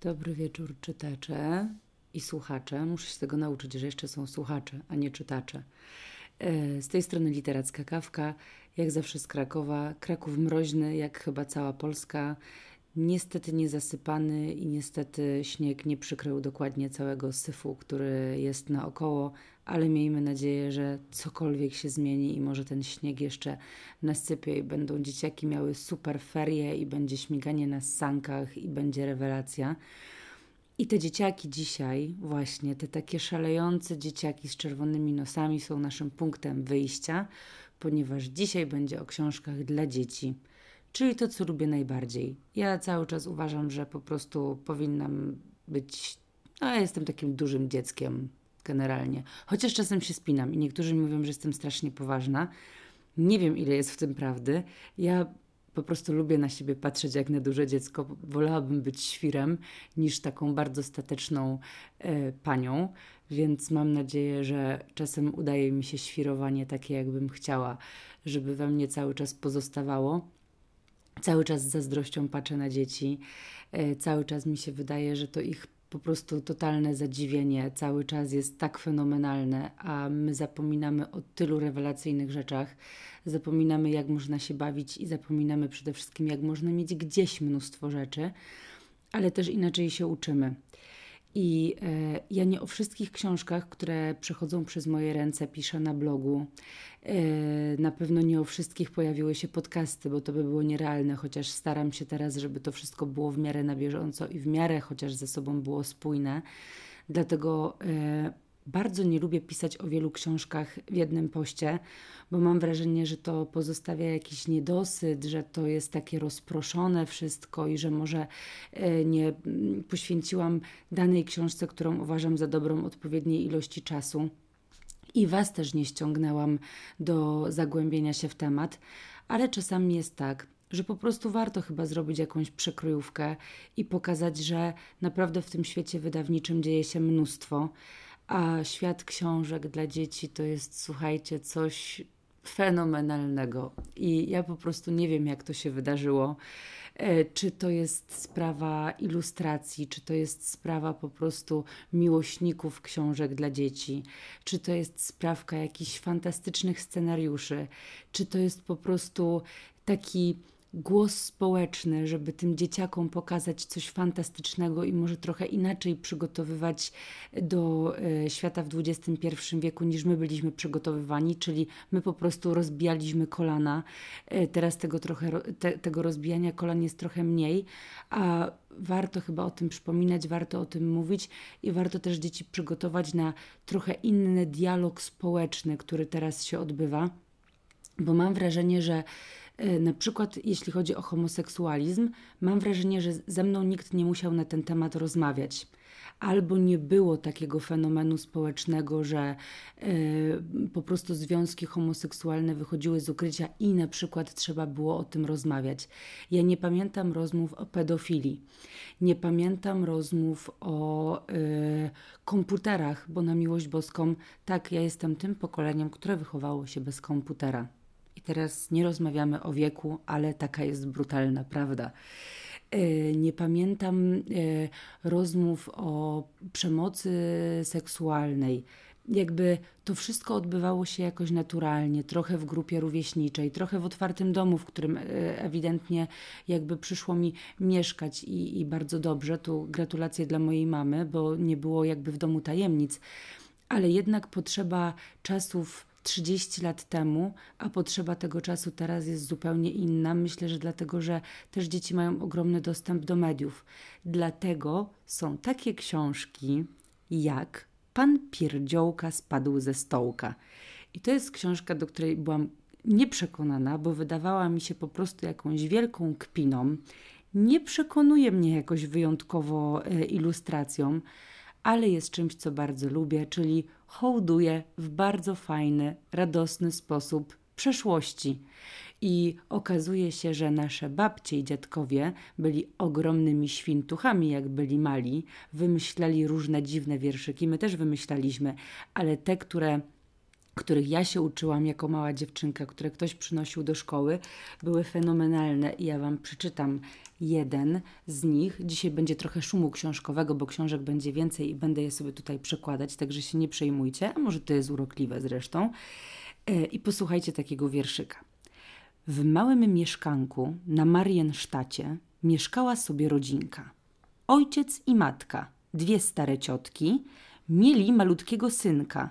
Dobry wieczór, czytacze i słuchacze. Muszę się tego nauczyć, że jeszcze są słuchacze, a nie czytacze. E, z tej strony literacka kawka, jak zawsze z Krakowa. Kraków mroźny, jak chyba cała Polska. Niestety nie zasypany i niestety śnieg nie przykrył dokładnie całego syfu, który jest naokoło, ale miejmy nadzieję, że cokolwiek się zmieni i może ten śnieg jeszcze nasypie i będą dzieciaki miały super ferie i będzie śmiganie na sankach i będzie rewelacja. I te dzieciaki dzisiaj, właśnie te takie szalejące dzieciaki z czerwonymi nosami są naszym punktem wyjścia, ponieważ dzisiaj będzie o książkach dla dzieci czyli to, co lubię najbardziej. Ja cały czas uważam, że po prostu powinnam być. No, ja jestem takim dużym dzieckiem generalnie. Chociaż czasem się spinam i niektórzy mi mówią, że jestem strasznie poważna. Nie wiem, ile jest w tym prawdy. Ja po prostu lubię na siebie patrzeć jak na duże dziecko. Wolałabym być świrem niż taką bardzo stateczną e, panią, więc mam nadzieję, że czasem udaje mi się świrowanie takie, jakbym chciała, żeby we mnie cały czas pozostawało. Cały czas z zazdrością patrzę na dzieci. E, cały czas mi się wydaje, że to ich po prostu totalne zadziwienie cały czas jest tak fenomenalne, a my zapominamy o tylu rewelacyjnych rzeczach. Zapominamy, jak można się bawić, i zapominamy przede wszystkim, jak można mieć gdzieś mnóstwo rzeczy, ale też inaczej się uczymy. I e, ja nie o wszystkich książkach, które przechodzą przez moje ręce, piszę na blogu. E, na pewno nie o wszystkich pojawiły się podcasty, bo to by było nierealne, chociaż staram się teraz, żeby to wszystko było w miarę na bieżąco i w miarę chociaż ze sobą było spójne. Dlatego e, bardzo nie lubię pisać o wielu książkach w jednym poście, bo mam wrażenie, że to pozostawia jakiś niedosyt, że to jest takie rozproszone wszystko i że może e, nie mm, poświęciłam danej książce, którą uważam za dobrą, odpowiedniej ilości czasu. I Was też nie ściągnęłam do zagłębienia się w temat, ale czasami jest tak, że po prostu warto chyba zrobić jakąś przekrojówkę i pokazać, że naprawdę w tym świecie wydawniczym dzieje się mnóstwo. A świat książek dla dzieci to jest, słuchajcie, coś fenomenalnego. I ja po prostu nie wiem, jak to się wydarzyło. E, czy to jest sprawa ilustracji, czy to jest sprawa po prostu miłośników książek dla dzieci, czy to jest sprawka jakichś fantastycznych scenariuszy, czy to jest po prostu taki głos społeczny, żeby tym dzieciakom pokazać coś fantastycznego i może trochę inaczej przygotowywać do e, świata w XXI wieku niż my byliśmy przygotowywani, czyli my po prostu rozbijaliśmy kolana. E, teraz tego, trochę, te, tego rozbijania kolan jest trochę mniej, a warto chyba o tym przypominać, warto o tym mówić i warto też dzieci przygotować na trochę inny dialog społeczny, który teraz się odbywa, bo mam wrażenie, że na przykład, jeśli chodzi o homoseksualizm, mam wrażenie, że ze mną nikt nie musiał na ten temat rozmawiać. Albo nie było takiego fenomenu społecznego, że y, po prostu związki homoseksualne wychodziły z ukrycia i na przykład trzeba było o tym rozmawiać. Ja nie pamiętam rozmów o pedofilii, nie pamiętam rozmów o y, komputerach, bo na miłość boską, tak, ja jestem tym pokoleniem, które wychowało się bez komputera. I teraz nie rozmawiamy o wieku, ale taka jest brutalna prawda. E, nie pamiętam e, rozmów o przemocy seksualnej. Jakby to wszystko odbywało się jakoś naturalnie, trochę w grupie rówieśniczej, trochę w otwartym domu, w którym e, ewidentnie jakby przyszło mi mieszkać i, i bardzo dobrze. Tu gratulacje dla mojej mamy, bo nie było jakby w domu tajemnic, ale jednak potrzeba czasów 30 lat temu, a potrzeba tego czasu teraz jest zupełnie inna. Myślę, że dlatego, że też dzieci mają ogromny dostęp do mediów. Dlatego są takie książki jak Pan Pierdziołka spadł ze stołka. I to jest książka, do której byłam nieprzekonana, bo wydawała mi się po prostu jakąś wielką kpiną. Nie przekonuje mnie jakoś wyjątkowo e, ilustracją, ale jest czymś, co bardzo lubię, czyli hołduję w bardzo fajny, radosny sposób przeszłości. I okazuje się, że nasze babcie i dziadkowie byli ogromnymi świntuchami, jak byli mali, wymyślali różne dziwne wierszyki. My też wymyślaliśmy, ale te, które których ja się uczyłam jako mała dziewczynka, które ktoś przynosił do szkoły, były fenomenalne i ja Wam przeczytam jeden z nich. Dzisiaj będzie trochę szumu książkowego, bo książek będzie więcej i będę je sobie tutaj przekładać, także się nie przejmujcie, a może to jest urokliwe zresztą. E, I posłuchajcie takiego wierszyka. W małym mieszkanku na Mariensztacie mieszkała sobie rodzinka. Ojciec i matka, dwie stare ciotki, mieli malutkiego synka.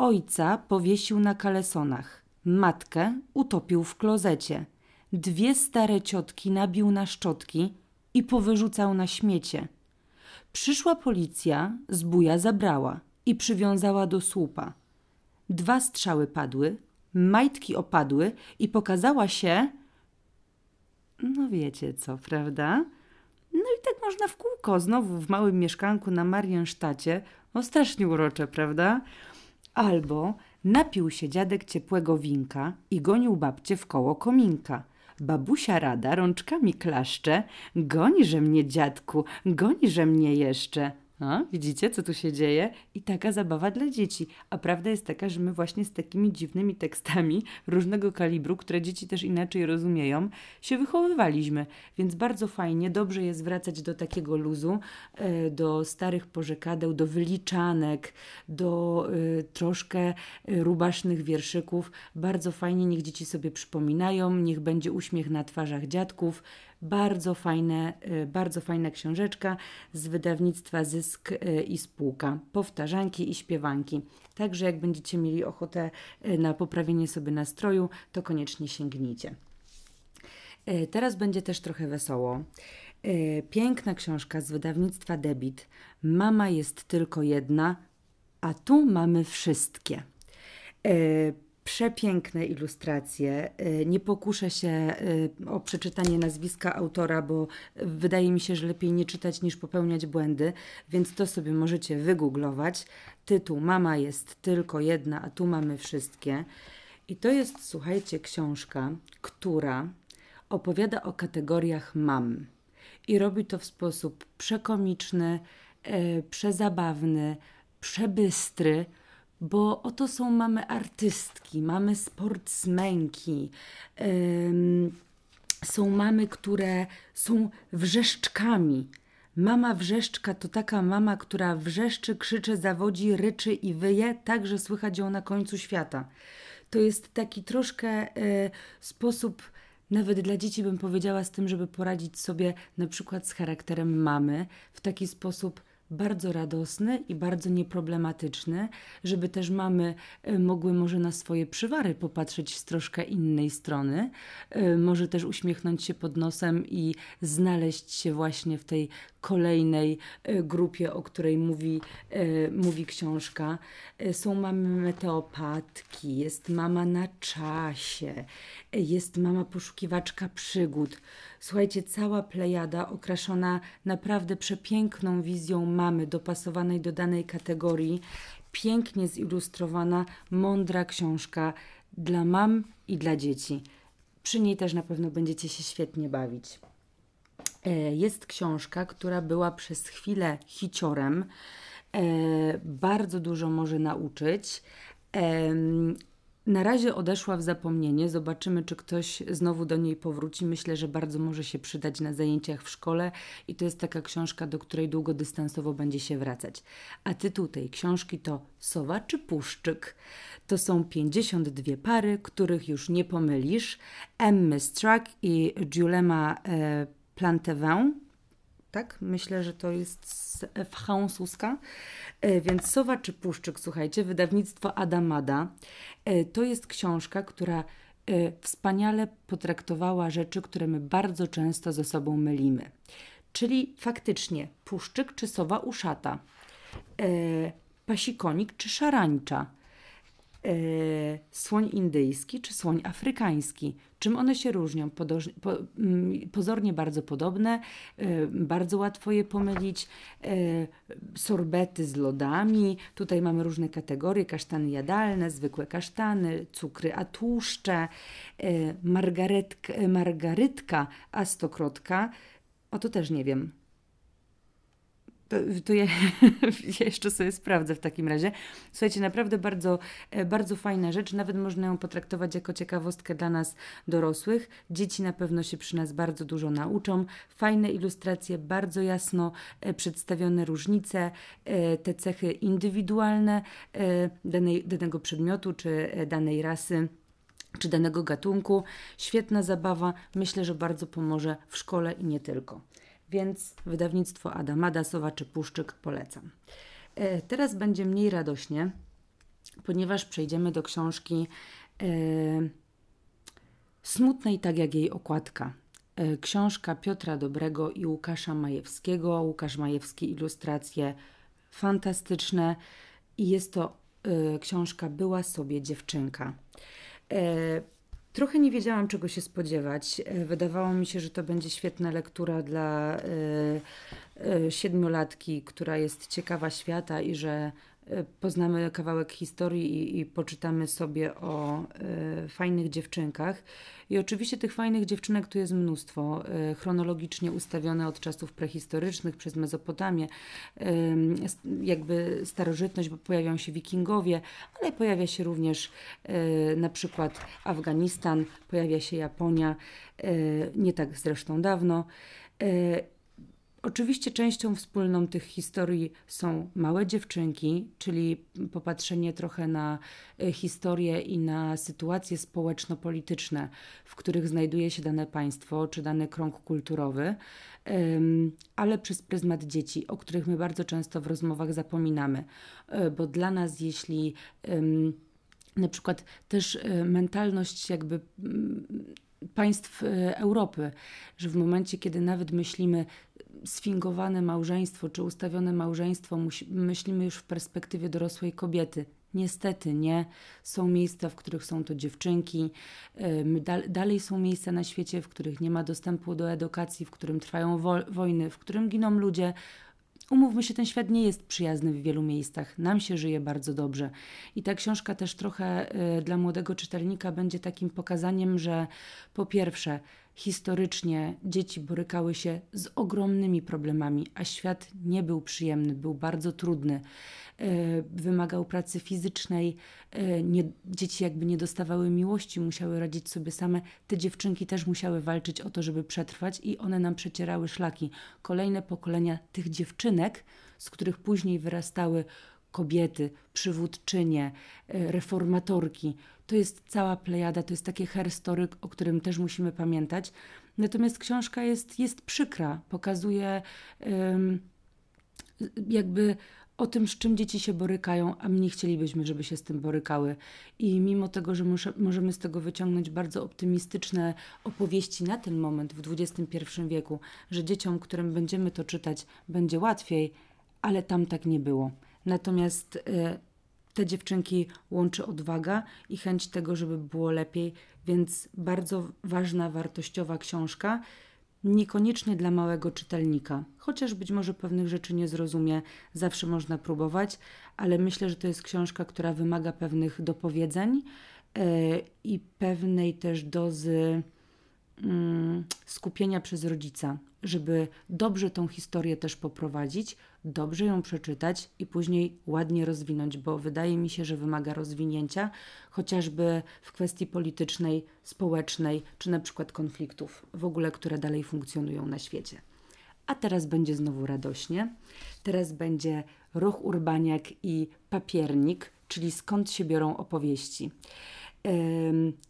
Ojca powiesił na kalesonach, matkę utopił w klozecie, dwie stare ciotki nabił na szczotki i powyrzucał na śmiecie. Przyszła policja, zbuja zabrała i przywiązała do słupa. Dwa strzały padły, majtki opadły i pokazała się. No wiecie co, prawda? No i tak można w kółko, znowu w małym mieszkanku na Mariensztacie. No strasznie urocze, prawda? Albo napił się dziadek ciepłego winka i gonił babcię w koło kominka. Babusia rada rączkami klaszcze, goniże mnie dziadku, goniże mnie jeszcze. A, widzicie, co tu się dzieje? I taka zabawa dla dzieci. A prawda jest taka, że my właśnie z takimi dziwnymi tekstami różnego kalibru, które dzieci też inaczej rozumieją, się wychowywaliśmy. Więc bardzo fajnie, dobrze jest wracać do takiego luzu, e, do starych porzekadeł, do wyliczanek, do y, troszkę e, rubasznych wierszyków. Bardzo fajnie, niech dzieci sobie przypominają, niech będzie uśmiech na twarzach dziadków, bardzo, fajne, y, bardzo fajna książeczka z wydawnictwa Zysk y, i Spółka. Powtarzanki i śpiewanki. Także jak będziecie mieli ochotę y, na poprawienie sobie nastroju, to koniecznie sięgnijcie. Teraz będzie też trochę wesoło. Piękna książka z wydawnictwa Debit. Mama jest tylko jedna, a tu mamy wszystkie przepiękne ilustracje. Y, nie pokuszę się y, o przeczytanie nazwiska autora, bo wydaje mi się, że lepiej nie czytać niż popełniać błędy, więc to sobie możecie wygooglować. Tytuł Mama jest tylko jedna, a tu mamy wszystkie. I to jest, słuchajcie, książka, która opowiada o kategoriach mam. I robi to w sposób przekomiczny, e, przezabawny, przebystry bo oto są mamy artystki, mamy sportsmenki, ym, są mamy, które są wrzeszczkami. Mama wrzeszczka to taka mama, która wrzeszczy, krzyczy, zawodzi, ryczy i wyje, tak że słychać ją na końcu świata. To jest taki troszkę y, sposób, nawet dla dzieci bym powiedziała, z tym, żeby poradzić sobie na przykład z charakterem mamy w taki sposób bardzo radosny i bardzo nieproblematyczny, żeby też mamy e, mogły może na swoje przywary popatrzeć z troszkę innej strony, e, może też uśmiechnąć się pod nosem i znaleźć się właśnie w tej kolejnej e, grupie, o której mówi, mówi książka. Są mamy meteopatki, jest mama na czasie, jest mama poszukiwaczka przygód. Słuchajcie, cała plejada okraszona naprawdę przepiękną wizją mamy, dopasowanej do danej kategorii, pięknie zilustrowana, mądra książka dla mam i dla dzieci. Przy niej też na pewno będziecie się świetnie bawić. E, jest książka, która była przez chwilę hiciorem. E, bardzo dużo może nauczyć. Na razie odeszła w zapomnienie. Zobaczymy, czy ktoś znowu do niej powróci. Myślę, że bardzo może się przydać na zajęciach w szkole i to jest taka książka, do której długodystansowo będzie się wracać. A tytuł tej książki to Sowa czy Puszczyk. To są 52 pary, których już nie pomylisz. Emmy Struck i Julema e, Plantevin tak? Myślę, że to jest francuska. E, więc Sowa czy Puszczyk, słuchajcie, wydawnictwo Adamada. E, to jest książka, która e, wspaniale potraktowała rzeczy, które my bardzo często ze sobą mylimy. Czyli faktycznie puszczyk czy sowa uszata, pasikonik czy szarańcza, słoń indyjski czy słoń afrykański. Czym one się różnią? Mm, pozornie bardzo podobne, e, bardzo łatwo je pomylić. E, sorbety z lodami, tutaj mamy różne kategorie, kasztany jadalne, zwykłe kasztany, cukry a tłuszcze, e, margaretka, margarytka a stokrotka. O to też nie wiem to, to ja, ja, jeszcze sobie sprawdzę w takim razie. Słuchajcie, naprawdę bardzo, e, bardzo fajna rzecz. Nawet można ją potraktować jako ciekawostkę dla nas dorosłych. Dzieci na pewno się przy nas bardzo dużo nauczą. Fajne ilustracje, bardzo jasno e, przedstawione różnice, e, te cechy indywidualne danej, danego przedmiotu czy danej rasy czy danego gatunku. Świetna zabawa, myślę, że bardzo pomoże w szkole i nie tylko więc wydawnictwo Adamada, Sowa czy Puszczyk polecam. E, teraz będzie mniej radośnie, ponieważ przejdziemy do książki e, smutnej, tak jak jej okładka. E, książka Piotra Dobrego i Łukasza Majewskiego. Łukasz Majewski, ilustracje fantastyczne i jest to książka Była sobie dziewczynka. E, Trochę nie wiedziałam, czego się spodziewać. E, wydawało mi się, że to będzie świetna lektura dla y, y, siedmiolatki, która jest ciekawa świata i że poznamy kawałek historii i, i poczytamy sobie o y, fajnych dziewczynkach. I oczywiście tych fajnych dziewczynek tu jest mnóstwo, y, chronologicznie ustawione od czasów prehistorycznych przez Mezopotamię, y, jakby starożytność, bo pojawiają się wikingowie, ale pojawia się również y, na przykład Afganistan, pojawia się Japonia, nie tak zresztą dawno. Oczywiście częścią wspólną tych historii są małe dziewczynki, czyli popatrzenie trochę na e, historię i na sytuacje społeczno-polityczne, w których znajduje się dane państwo czy dany krąg kulturowy, ale przez pryzmat dzieci, o których my bardzo często w rozmowach zapominamy, e, bo dla nas, jeśli na przykład też e, mentalność jakby państw Europy, że w momencie, kiedy nawet myślimy sfingowane małżeństwo czy ustawione małżeństwo myślimy już w perspektywie dorosłej kobiety. Niestety nie. Są miejsca, w których są to dziewczynki. dalej są miejsca na świecie, w których nie ma dostępu do edukacji, w którym trwają wo wojny, w którym giną ludzie. Umówmy się, ten świat nie jest przyjazny w wielu miejscach. Nam się żyje bardzo dobrze. I ta książka też trochę y, dla młodego czytelnika będzie takim pokazaniem, że po pierwsze, historycznie dzieci borykały się z ogromnymi problemami, a świat nie był przyjemny, był bardzo trudny. E, wymagał pracy fizycznej, e, nie, dzieci jakby nie dostawały miłości, musiały radzić sobie same. Te dziewczynki też musiały walczyć o to, żeby przetrwać, i one nam przecierały szlaki. Kolejne pokolenia tych dziewczynek, z których później wyrastały kobiety, przywódczynie, e, reformatorki. To jest cała plejada, to jest takie herstory, o którym też musimy pamiętać. Natomiast książka jest, jest przykra, pokazuje jakby o tym, z czym dzieci się borykają, a my nie chcielibyśmy, żeby się z tym borykały. I mimo tego, że muszę, możemy z tego wyciągnąć bardzo optymistyczne opowieści na ten moment w XXI wieku, że dzieciom, którym będziemy to czytać, będzie łatwiej, ale tam tak nie było. Natomiast y, te dziewczynki łączy odwaga i chęć tego, żeby było lepiej, więc bardzo ważna, wartościowa książka. Niekoniecznie dla małego czytelnika, chociaż być może pewnych rzeczy nie zrozumie, zawsze można próbować, ale myślę, że to jest książka, która wymaga pewnych dopowiedzeń yy, i pewnej też dozy skupienia przez rodzica, żeby dobrze tą historię też poprowadzić, dobrze ją przeczytać i później ładnie rozwinąć, bo wydaje mi się, że wymaga rozwinięcia, chociażby w kwestii politycznej, społecznej, czy na przykład konfliktów w ogóle, które dalej funkcjonują na świecie. A teraz będzie znowu radośnie. Teraz będzie ruch urbaniak i papiernik, czyli skąd się biorą opowieści.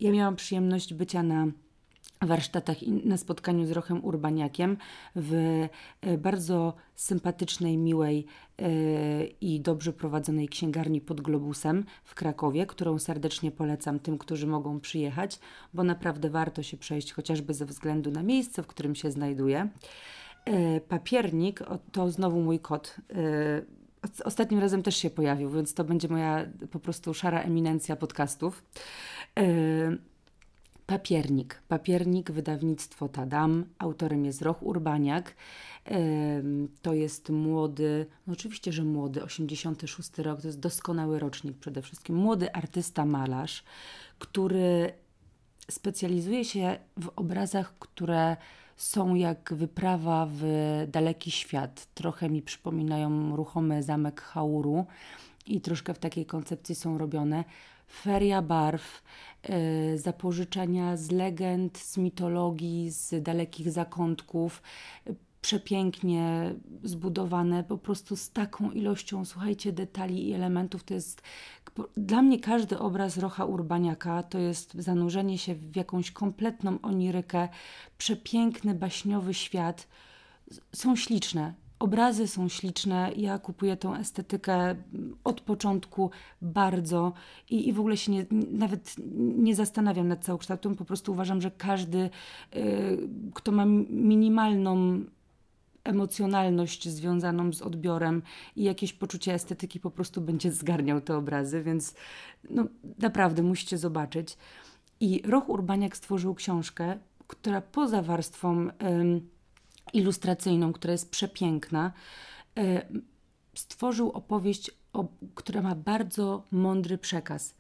Ja miałam przyjemność bycia na warsztatach na spotkaniu z Rochem Urbaniakiem w e, bardzo sympatycznej, miłej e, i dobrze prowadzonej księgarni pod Globusem w Krakowie, którą serdecznie polecam tym, którzy mogą przyjechać, bo naprawdę warto się przejść chociażby ze względu na miejsce, w którym się znajduje. E, papiernik to znowu mój kot. Ostatnim razem też się pojawił, więc to będzie moja po prostu szara eminencja podcastów. Papiernik. Papiernik, wydawnictwo Tadam. Autorem jest Roch Urbaniak. To jest młody, no oczywiście, że młody, 86 rok, to jest doskonały rocznik przede wszystkim. Młody artysta, malarz, który specjalizuje się w obrazach, które są jak wyprawa w daleki świat. Trochę mi przypominają ruchomy zamek Hauru i troszkę w takiej koncepcji są robione. Feria barw, yy, zapożyczenia z legend, z mitologii, z dalekich zakątków, przepięknie zbudowane, po prostu z taką ilością, słuchajcie, detali i elementów. To jest dla mnie każdy obraz Rocha Urbaniaka to jest zanurzenie się w jakąś kompletną onirykę, przepiękny, baśniowy świat. Są śliczne. Obrazy są śliczne. Ja kupuję tą estetykę od początku bardzo i, i w ogóle się nie, nawet nie zastanawiam nad całokształtem. Po prostu uważam, że każdy, yy, kto ma minimalną emocjonalność związaną z odbiorem i jakieś poczucie estetyki po prostu będzie zgarniał te obrazy, więc no, naprawdę musicie zobaczyć. I Roch Urbaniak stworzył książkę, która poza warstwą y, ilustracyjną, która jest przepiękna, y, stworzył opowieść, która ma bardzo mądry przekaz,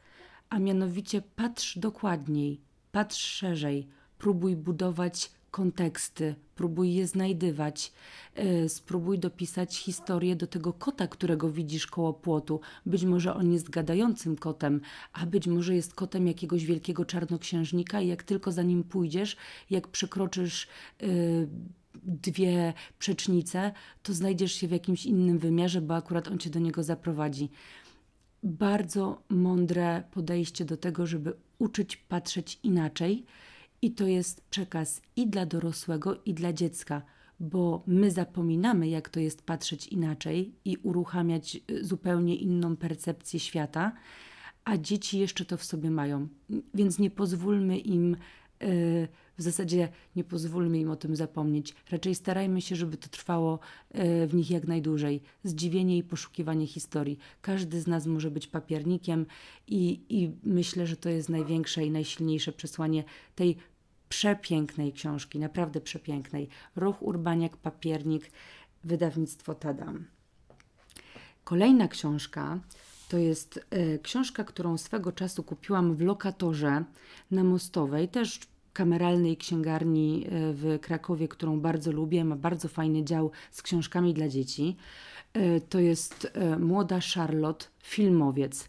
a mianowicie patrz dokładniej, patrz szerzej, próbuj budować konteksty, próbuj je znajdywać, yy, spróbuj dopisać historię do tego kota, którego widzisz koło płotu. Być może on jest gadającym kotem, a być może jest kotem jakiegoś wielkiego czarnoksiężnika i jak tylko za nim pójdziesz, jak przekroczysz yy, dwie przecznice, to znajdziesz się w jakimś innym wymiarze, bo akurat on cię do niego zaprowadzi. Bardzo mądre podejście do tego, żeby uczyć patrzeć inaczej i to jest przekaz i dla dorosłego, i dla dziecka, bo my zapominamy, jak to jest patrzeć inaczej i uruchamiać y, zupełnie inną percepcję świata, a dzieci jeszcze to w sobie mają. Więc nie pozwólmy im, y, w zasadzie nie pozwólmy im o tym zapomnieć. Raczej starajmy się, żeby to trwało y, w nich jak najdłużej. Zdziwienie i poszukiwanie historii. Każdy z nas może być papiernikiem, i, i myślę, że to jest największe i najsilniejsze przesłanie tej przepięknej książki, naprawdę przepięknej. Ruch Urbaniak, Papiernik, wydawnictwo Tadam. Kolejna książka to jest y, książka, którą swego czasu kupiłam w lokatorze na Mostowej, też kameralnej księgarni e, w Krakowie, którą bardzo lubię. Ma bardzo fajny dział z książkami dla dzieci. Y, to jest y, Młoda Charlotte, filmowiec.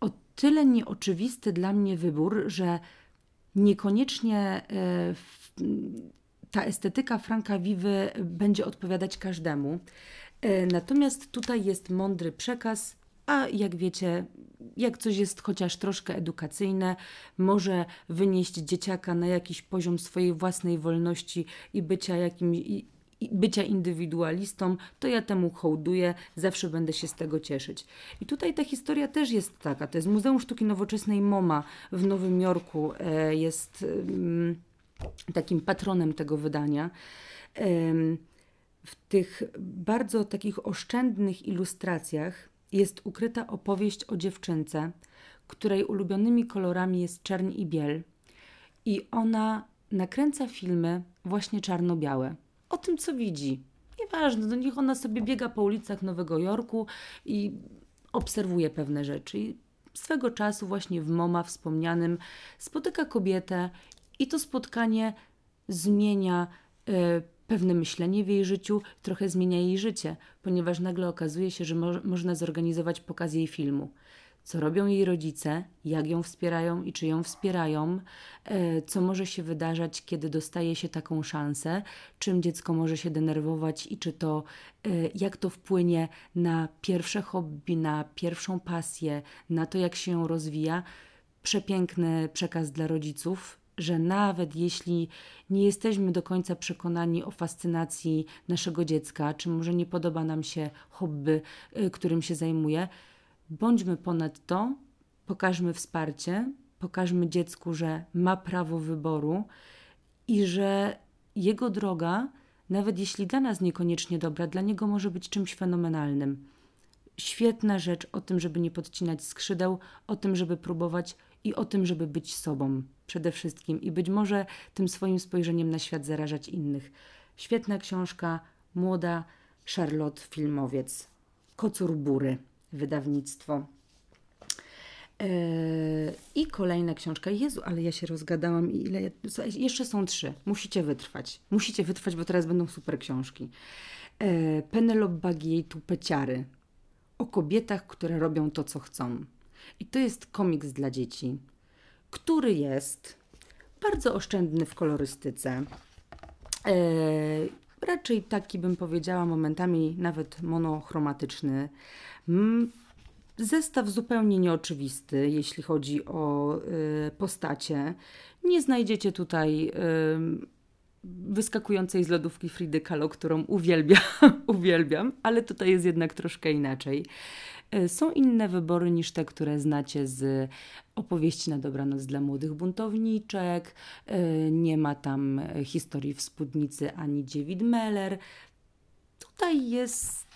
O tyle nieoczywisty dla mnie wybór, że niekoniecznie e, ta estetyka Franka Wiwy będzie odpowiadać każdemu. E, natomiast tutaj jest mądry przekaz, a jak wiecie, jak coś jest chociaż troszkę edukacyjne, może wynieść dzieciaka na jakiś poziom swojej własnej wolności i bycia jakimś bycia indywidualistą, to ja temu hołduję, zawsze będę się z tego cieszyć. I tutaj ta historia też jest taka. To jest Muzeum Sztuki Nowoczesnej MoMA w Nowym Jorku. E, jest takim patronem tego wydania. W tych bardzo takich oszczędnych ilustracjach jest ukryta opowieść o dziewczynce, której ulubionymi kolorami jest czerń i biel. I ona nakręca filmy właśnie czarno-białe o tym, co widzi. Nieważne, no niech ona sobie biega po ulicach Nowego Jorku i obserwuje pewne rzeczy. I swego czasu właśnie w MoMA wspomnianym spotyka kobietę i to spotkanie zmienia y, pewne myślenie w jej życiu, trochę zmienia jej życie, ponieważ nagle okazuje się, że mo można zorganizować pokaz jej filmu co robią jej rodzice, jak ją wspierają i czy ją wspierają, e, co może się wydarzać, kiedy dostaje się taką szansę, czym dziecko może się denerwować i czy to, e, jak to wpłynie na pierwsze hobby, na pierwszą pasję, na to, jak się ją rozwija. Przepiękny przekaz dla rodziców, że nawet jeśli nie jesteśmy do końca przekonani o fascynacji naszego dziecka, czy może nie podoba nam się hobby, e, którym się zajmuje, Bądźmy ponad to, pokażmy wsparcie, pokażmy dziecku, że ma prawo wyboru i że jego droga, nawet jeśli dla nas niekoniecznie dobra, dla niego może być czymś fenomenalnym. Świetna rzecz o tym, żeby nie podcinać skrzydeł, o tym, żeby próbować i o tym, żeby być sobą przede wszystkim i być może tym swoim spojrzeniem na świat zarażać innych. Świetna książka, młoda Charlotte Filmowiec, Kocur Bury wydawnictwo. I kolejna książka. Jezu, ale ja się rozgadałam i ile. Jeszcze są trzy. Musicie wytrwać. Musicie wytrwać, bo teraz będą super książki. Penelope Bagi jej tupeciary. O kobietach, które robią to, co chcą. I to jest komiks dla dzieci, który jest bardzo oszczędny w kolorystyce. E, raczej taki bym powiedziała, momentami nawet monochromatyczny. Zestaw zupełnie nieoczywisty, jeśli chodzi o y, postacie. Nie znajdziecie tutaj y, wyskakującej z lodówki Fridy Kahlo, którą uwielbiam, uwielbiam, ale tutaj jest jednak troszkę inaczej. E, są inne wybory niż te, które znacie z opowieści na dobranoc dla młodych buntowniczek. E, nie ma tam historii w spódnicy ani David Meller. Tutaj jest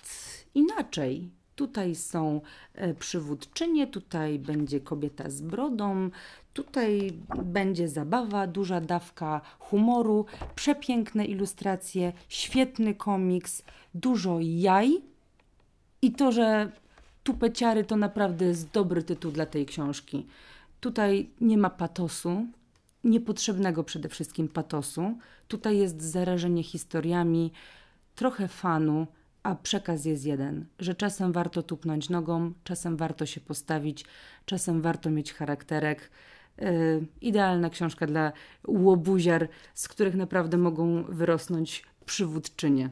inaczej. Tutaj są e, przywódczynie, tutaj będzie kobieta z brodą, tutaj będzie zabawa, duża dawka humoru, przepiękne ilustracje, świetny komiks, dużo jaj i to, że Tupeciary to naprawdę jest dobry tytuł dla tej książki. Tutaj nie ma patosu, niepotrzebnego przede wszystkim patosu. Tutaj jest zarażenie historiami, trochę fanu, a przekaz jest jeden, że czasem warto tupnąć nogą, czasem warto się postawić, czasem warto mieć charakterek. Yy, idealna książka dla łobuziar, z których naprawdę mogą wyrosnąć przywódczynie.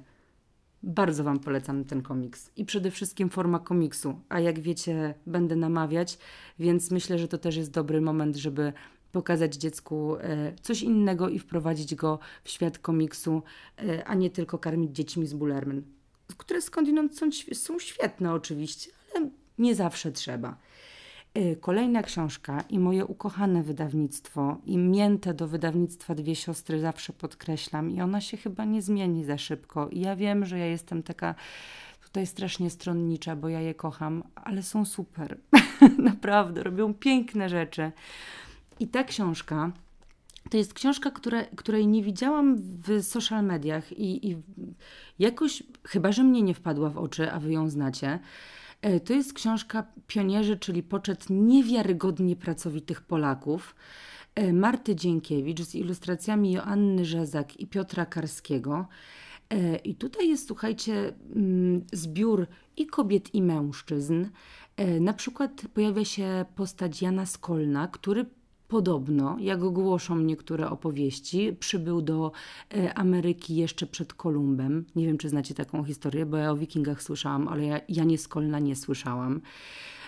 Bardzo Wam polecam ten komiks. I przede wszystkim forma komiksu. A jak wiecie, będę namawiać, więc myślę, że to też jest dobry moment, żeby pokazać dziecku e, coś innego i wprowadzić go w świat komiksu, e, a nie tylko karmić dziećmi z Bullerman, które skądinąd są, są świetne oczywiście, ale nie zawsze trzeba. Y, kolejna książka i moje ukochane wydawnictwo i mięte do wydawnictwa Dwie Siostry zawsze podkreślam i ona się chyba nie zmieni za szybko. I ja wiem, że ja jestem taka tutaj strasznie stronnicza, bo ja je kocham, ale są super. Naprawdę, robią piękne rzeczy. I ta książka to jest książka, które, której nie widziałam w social mediach i, i jakoś, chyba że mnie nie wpadła w oczy, a wy ją znacie to jest książka Pionierzy, czyli poczet niewiarygodnie pracowitych Polaków. E, Marty Dziękiewicz z ilustracjami Joanny Rzezak i Piotra Karskiego. E, I tutaj jest, słuchajcie, mm, zbiór i kobiet, i mężczyzn. Na przykład pojawia się postać Jana Skolna, który Podobno, jak głoszą niektóre opowieści, przybył do e, Ameryki jeszcze przed Kolumbem. Nie wiem, czy znacie taką historię, bo ja o wikingach słyszałam, ale ja, ja nie nie słyszałam.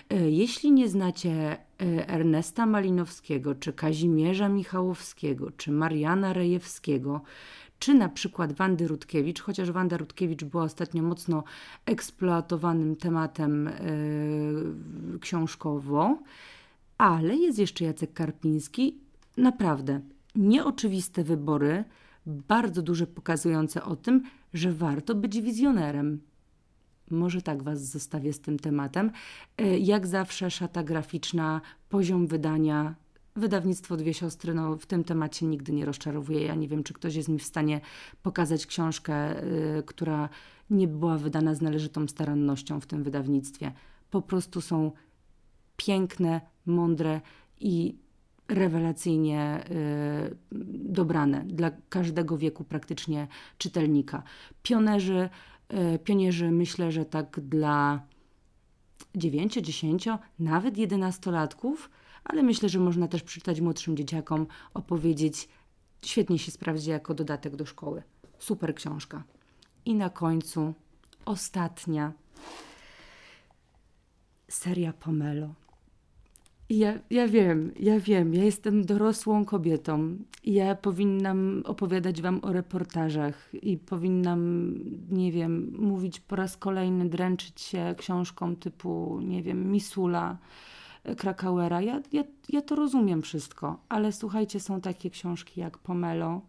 E, jeśli nie znacie e, Ernesta Malinowskiego, czy Kazimierza Michałowskiego, czy Mariana Rejewskiego, czy na przykład Wandy Rutkiewicz, chociaż Wanda Rutkiewicz była ostatnio mocno eksploatowanym tematem yy, książkowo, ale jest jeszcze Jacek Karpiński. Naprawdę nieoczywiste wybory, bardzo duże pokazujące o tym, że warto być wizjonerem. Może tak Was zostawię z tym tematem. E, jak zawsze, szata graficzna, poziom wydania. Wydawnictwo Dwie Siostry no, w tym temacie nigdy nie rozczarowuje. Ja nie wiem, czy ktoś jest mi w stanie pokazać książkę, yy, która nie była wydana z należytą starannością w tym wydawnictwie. Po prostu są piękne, mądre i rewelacyjnie y, dobrane dla każdego wieku praktycznie czytelnika. Pionerzy, y, pionierzy myślę, że tak dla 9, 10, nawet 11-latków, ale myślę, że można też przeczytać młodszym dzieciakom, opowiedzieć. Świetnie się sprawdzi jako dodatek do szkoły. Super książka. I na końcu ostatnia seria Pomelo. Ja, ja wiem, ja wiem, ja jestem dorosłą kobietą. Ja powinnam opowiadać Wam o reportażach i powinnam, nie wiem, mówić po raz kolejny, dręczyć się książką typu, nie wiem, Misula, Krakauera. Ja, ja, ja to rozumiem wszystko, ale słuchajcie, są takie książki jak Pomelo,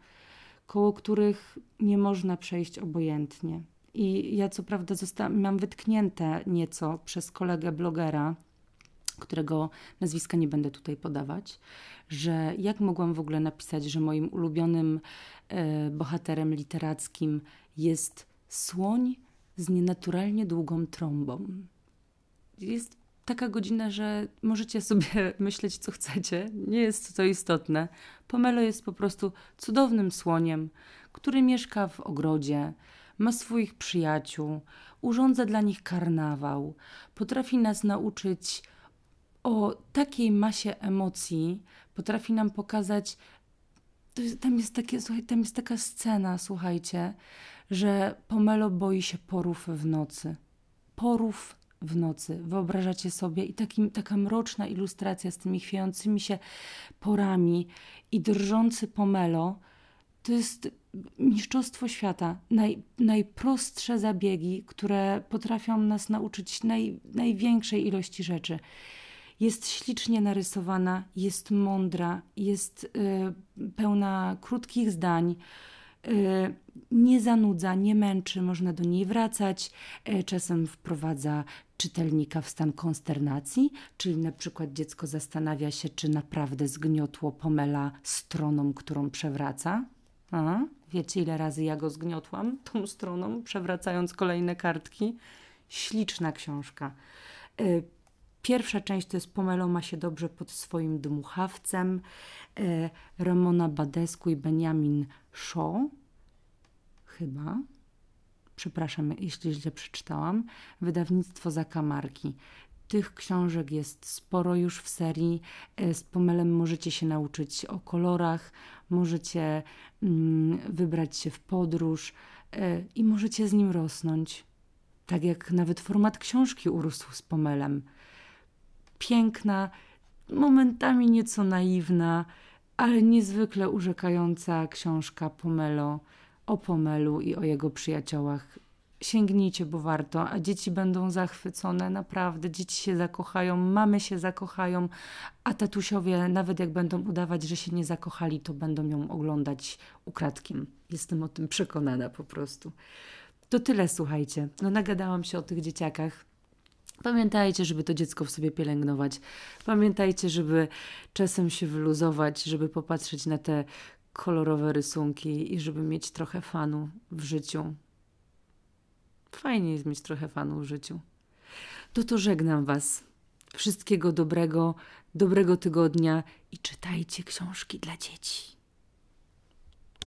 koło których nie można przejść obojętnie. I ja co prawda zosta- mam wytknięte nieco przez kolegę blogera, którego nazwiska nie będę tutaj podawać, że jak mogłam w ogóle napisać, że moim ulubionym e, bohaterem literackim jest słoń z nienaturalnie długą trąbą. Jest taka godzina, że możecie sobie myśleć, co chcecie. Nie jest to istotne. Pomelo jest po prostu cudownym słoniem, który mieszka w ogrodzie, ma swoich przyjaciół, urządza dla nich karnawał, potrafi nas nauczyć o takiej masie emocji, potrafi nam pokazać. Tam jest, takie, słuchaj, tam jest taka scena, słuchajcie, że Pomelo boi się porów w nocy. Porów w nocy. Wyobrażacie sobie i taki, taka mroczna ilustracja z tymi chwiejącymi się porami i drżący pomelo. To jest mistrzostwo świata. Naj, najprostsze zabiegi, które potrafią nas nauczyć naj, największej ilości rzeczy. Jest ślicznie narysowana, jest mądra, jest y, pełna krótkich zdań. Y, nie zanudza, nie męczy, można do niej wracać. Y, czasem wprowadza czytelnika w stan konsternacji, czyli na przykład dziecko zastanawia się, czy naprawdę zgniotło pomela stroną, którą przewraca. A, wiecie, ile razy ja go zgniotłam tą stroną, przewracając kolejne kartki? Śliczna książka. Pierwsza część to jest Pomelo ma się dobrze pod swoim dmuchawcem. Ramona Badescu i Benjamin Shaw. Chyba przepraszam, jeśli źle przeczytałam, wydawnictwo Zakamarki. Tych książek jest sporo już w serii. E, z Pomelem możecie się nauczyć o kolorach, możecie mm, wybrać się w podróż e, i możecie z nim rosnąć. Tak jak nawet format książki urósł z Pomelem. Piękna, momentami nieco naiwna, ale niezwykle urzekająca książka Pomelo o Pomelu i o jego przyjaciołach. Sięgnijcie, bo warto, a dzieci będą zachwycone, naprawdę. Dzieci się zakochają, mamy się zakochają, a tatusiowie, nawet jak będą udawać, że się nie zakochali, to będą ją oglądać ukradkiem. Jestem o tym przekonana po prostu. To tyle, słuchajcie. No, nagadałam się o tych dzieciakach. Pamiętajcie, żeby to dziecko w sobie pielęgnować. Pamiętajcie, żeby czasem się wyluzować, żeby popatrzeć na te kolorowe rysunki i żeby mieć trochę fanu w życiu. Fajnie jest mieć trochę fanu w życiu. To to żegnam Was. Wszystkiego dobrego, dobrego tygodnia i czytajcie książki dla dzieci.